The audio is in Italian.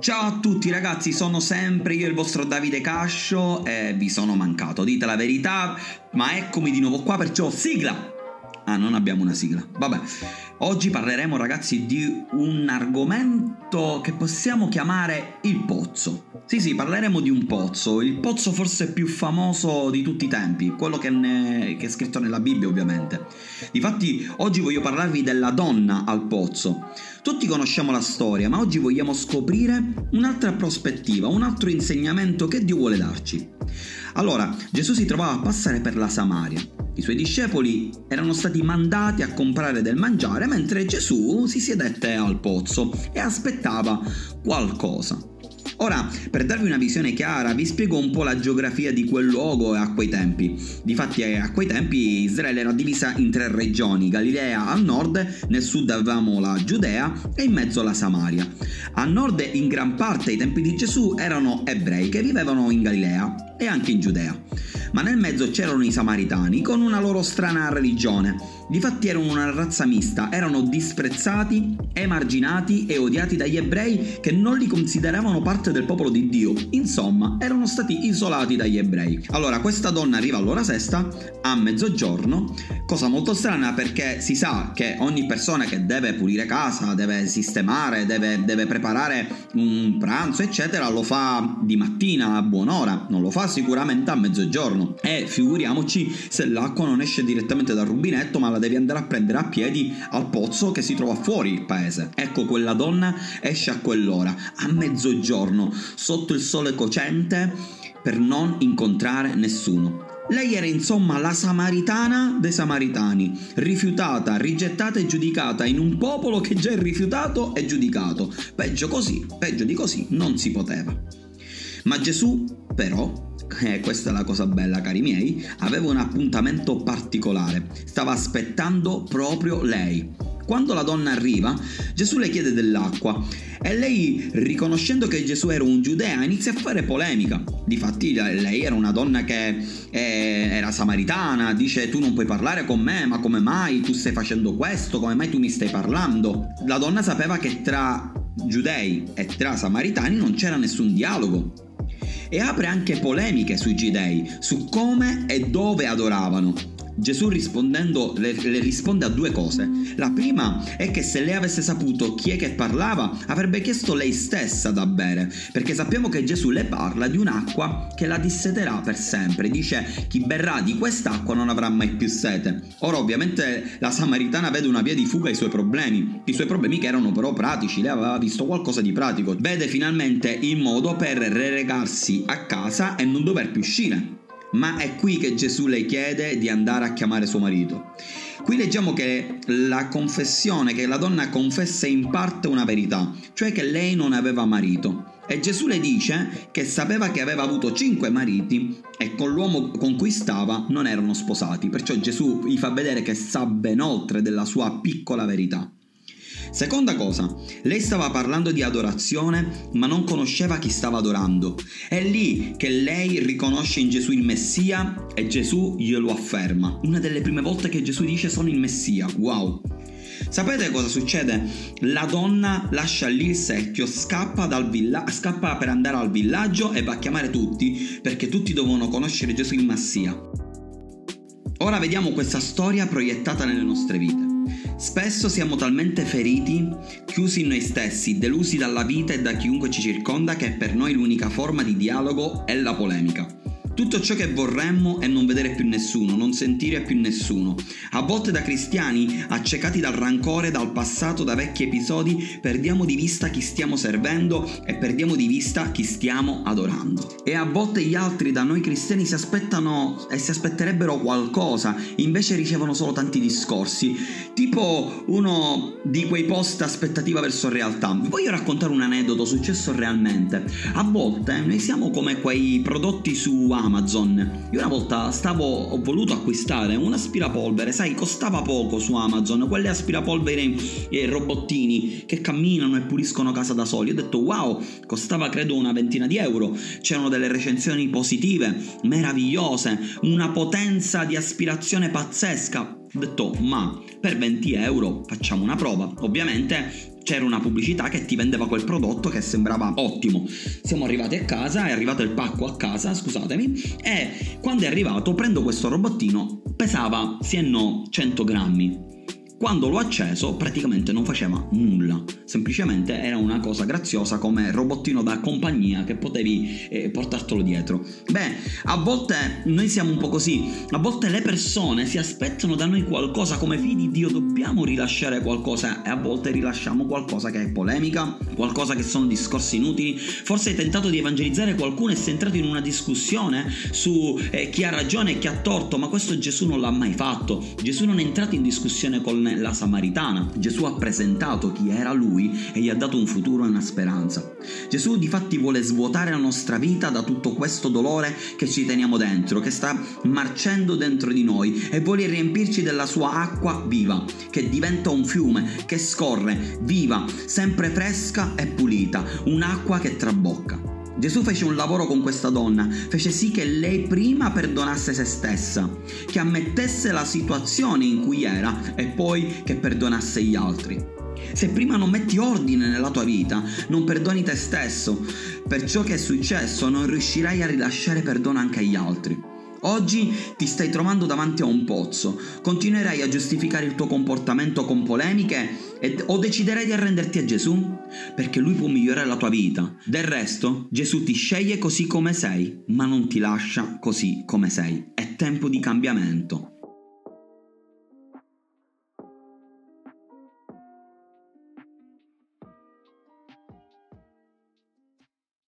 Ciao a tutti ragazzi, sono sempre io il vostro Davide Cascio e vi sono mancato, dite la verità, ma eccomi di nuovo qua perciò sigla! Ah, non abbiamo una sigla. Vabbè. Oggi parleremo, ragazzi, di un argomento che possiamo chiamare il pozzo. Sì, sì, parleremo di un pozzo, il pozzo forse più famoso di tutti i tempi, quello che, ne... che è scritto nella Bibbia, ovviamente. Difatti, oggi voglio parlarvi della donna al pozzo. Tutti conosciamo la storia, ma oggi vogliamo scoprire un'altra prospettiva, un altro insegnamento che Dio vuole darci. Allora, Gesù si trovava a passare per la Samaria. I suoi discepoli erano stati mandati a comprare del mangiare mentre Gesù si sedette al pozzo e aspettava qualcosa. Ora, per darvi una visione chiara, vi spiego un po' la geografia di quel luogo a quei tempi. Difatti, eh, a quei tempi Israele era divisa in tre regioni: Galilea al nord, nel sud avevamo la Giudea e in mezzo la Samaria. A nord, in gran parte ai tempi di Gesù, erano ebrei che vivevano in Galilea e anche in Giudea ma nel mezzo c'erano i samaritani con una loro strana religione. Difatti erano una razza mista, erano disprezzati, emarginati e odiati dagli ebrei che non li consideravano parte del popolo di Dio. Insomma, erano stati isolati dagli ebrei. Allora, questa donna arriva all'ora sesta, a mezzogiorno, cosa molto strana perché si sa che ogni persona che deve pulire casa, deve sistemare, deve, deve preparare un pranzo, eccetera, lo fa di mattina a buon'ora, non lo fa sicuramente a mezzogiorno giorno. E figuriamoci se l'acqua non esce direttamente dal rubinetto, ma la devi andare a prendere a piedi al pozzo che si trova fuori il paese. Ecco, quella donna esce a quell'ora, a mezzogiorno, sotto il sole cocente, per non incontrare nessuno. Lei era insomma la samaritana dei samaritani, rifiutata, rigettata e giudicata in un popolo che già è rifiutato e giudicato. Peggio così, peggio di così non si poteva. Ma Gesù, però, eh, questa è la cosa bella cari miei, aveva un appuntamento particolare, stava aspettando proprio lei. Quando la donna arriva, Gesù le chiede dell'acqua e lei, riconoscendo che Gesù era un giudea, inizia a fare polemica. Difatti lei era una donna che eh, era samaritana, dice tu non puoi parlare con me, ma come mai tu stai facendo questo? Come mai tu mi stai parlando? La donna sapeva che tra giudei e tra samaritani non c'era nessun dialogo e apre anche polemiche sui giudei, su come e dove adoravano. Gesù rispondendo le, le, risponde a due cose. La prima è che se lei avesse saputo chi è che parlava, avrebbe chiesto lei stessa da bere, perché sappiamo che Gesù le parla di un'acqua che la disseterà per sempre. Dice chi berrà di quest'acqua non avrà mai più sete. Ora ovviamente la Samaritana vede una via di fuga ai suoi problemi, i suoi problemi che erano però pratici, lei aveva visto qualcosa di pratico. Vede finalmente il modo per reregarsi a casa e non dover più uscire ma è qui che Gesù le chiede di andare a chiamare suo marito. Qui leggiamo che la confessione, che la donna confessa in parte una verità, cioè che lei non aveva marito. E Gesù le dice che sapeva che aveva avuto cinque mariti e con l'uomo con cui stava non erano sposati. Perciò Gesù gli fa vedere che sa ben oltre della sua piccola verità. Seconda cosa, lei stava parlando di adorazione ma non conosceva chi stava adorando. È lì che lei riconosce in Gesù il Messia e Gesù glielo afferma. Una delle prime volte che Gesù dice sono il Messia. Wow. Sapete cosa succede? La donna lascia lì il secchio, scappa, villa- scappa per andare al villaggio e va a chiamare tutti perché tutti devono conoscere Gesù il Messia. Ora vediamo questa storia proiettata nelle nostre vite. Spesso siamo talmente feriti, chiusi in noi stessi, delusi dalla vita e da chiunque ci circonda che per noi l'unica forma di dialogo è la polemica. Tutto ciò che vorremmo è non vedere più nessuno, non sentire più nessuno. A volte da cristiani, accecati dal rancore, dal passato, da vecchi episodi, perdiamo di vista chi stiamo servendo e perdiamo di vista chi stiamo adorando. E a volte gli altri da noi cristiani si aspettano e si aspetterebbero qualcosa, invece ricevono solo tanti discorsi, tipo uno di quei post aspettativa verso realtà. Vi voglio raccontare un aneddoto successo realmente. A volte noi siamo come quei prodotti su Amazon. Io una volta stavo, ho voluto acquistare un aspirapolvere, sai, costava poco su Amazon, quelle aspirapolvere e robottini che camminano e puliscono casa da soli. Ho detto wow, costava credo una ventina di euro. C'erano delle recensioni positive, meravigliose, una potenza di aspirazione pazzesca. Ho detto ma per 20 euro facciamo una prova. Ovviamente c'era una pubblicità che ti vendeva quel prodotto che sembrava ottimo. Siamo arrivati a casa, è arrivato il pacco a casa, scusatemi, e quando è arrivato prendo questo robottino, pesava sì e no 100 grammi. Quando l'ho acceso praticamente non faceva nulla, semplicemente era una cosa graziosa come robottino da compagnia che potevi eh, portartelo dietro. Beh, a volte noi siamo un po' così, a volte le persone si aspettano da noi qualcosa come figli di Dio, dobbiamo rilasciare qualcosa. E a volte rilasciamo qualcosa che è polemica, qualcosa che sono discorsi inutili, forse hai tentato di evangelizzare qualcuno e sei entrato in una discussione su eh, chi ha ragione e chi ha torto, ma questo Gesù non l'ha mai fatto, Gesù non è entrato in discussione con la Samaritana. Gesù ha presentato chi era lui e gli ha dato un futuro e una speranza. Gesù di fatti vuole svuotare la nostra vita da tutto questo dolore che ci teniamo dentro, che sta marcendo dentro di noi e vuole riempirci della sua acqua viva, che diventa un fiume, che scorre, viva, sempre fresca e pulita, un'acqua che trabocca. Gesù fece un lavoro con questa donna, fece sì che lei prima perdonasse se stessa, che ammettesse la situazione in cui era e poi che perdonasse gli altri. Se prima non metti ordine nella tua vita, non perdoni te stesso, per ciò che è successo non riuscirai a rilasciare perdono anche agli altri. Oggi ti stai trovando davanti a un pozzo, continuerai a giustificare il tuo comportamento con polemiche ed, o deciderai di arrenderti a Gesù? Perché Lui può migliorare la tua vita. Del resto, Gesù ti sceglie così come sei, ma non ti lascia così come sei. È tempo di cambiamento.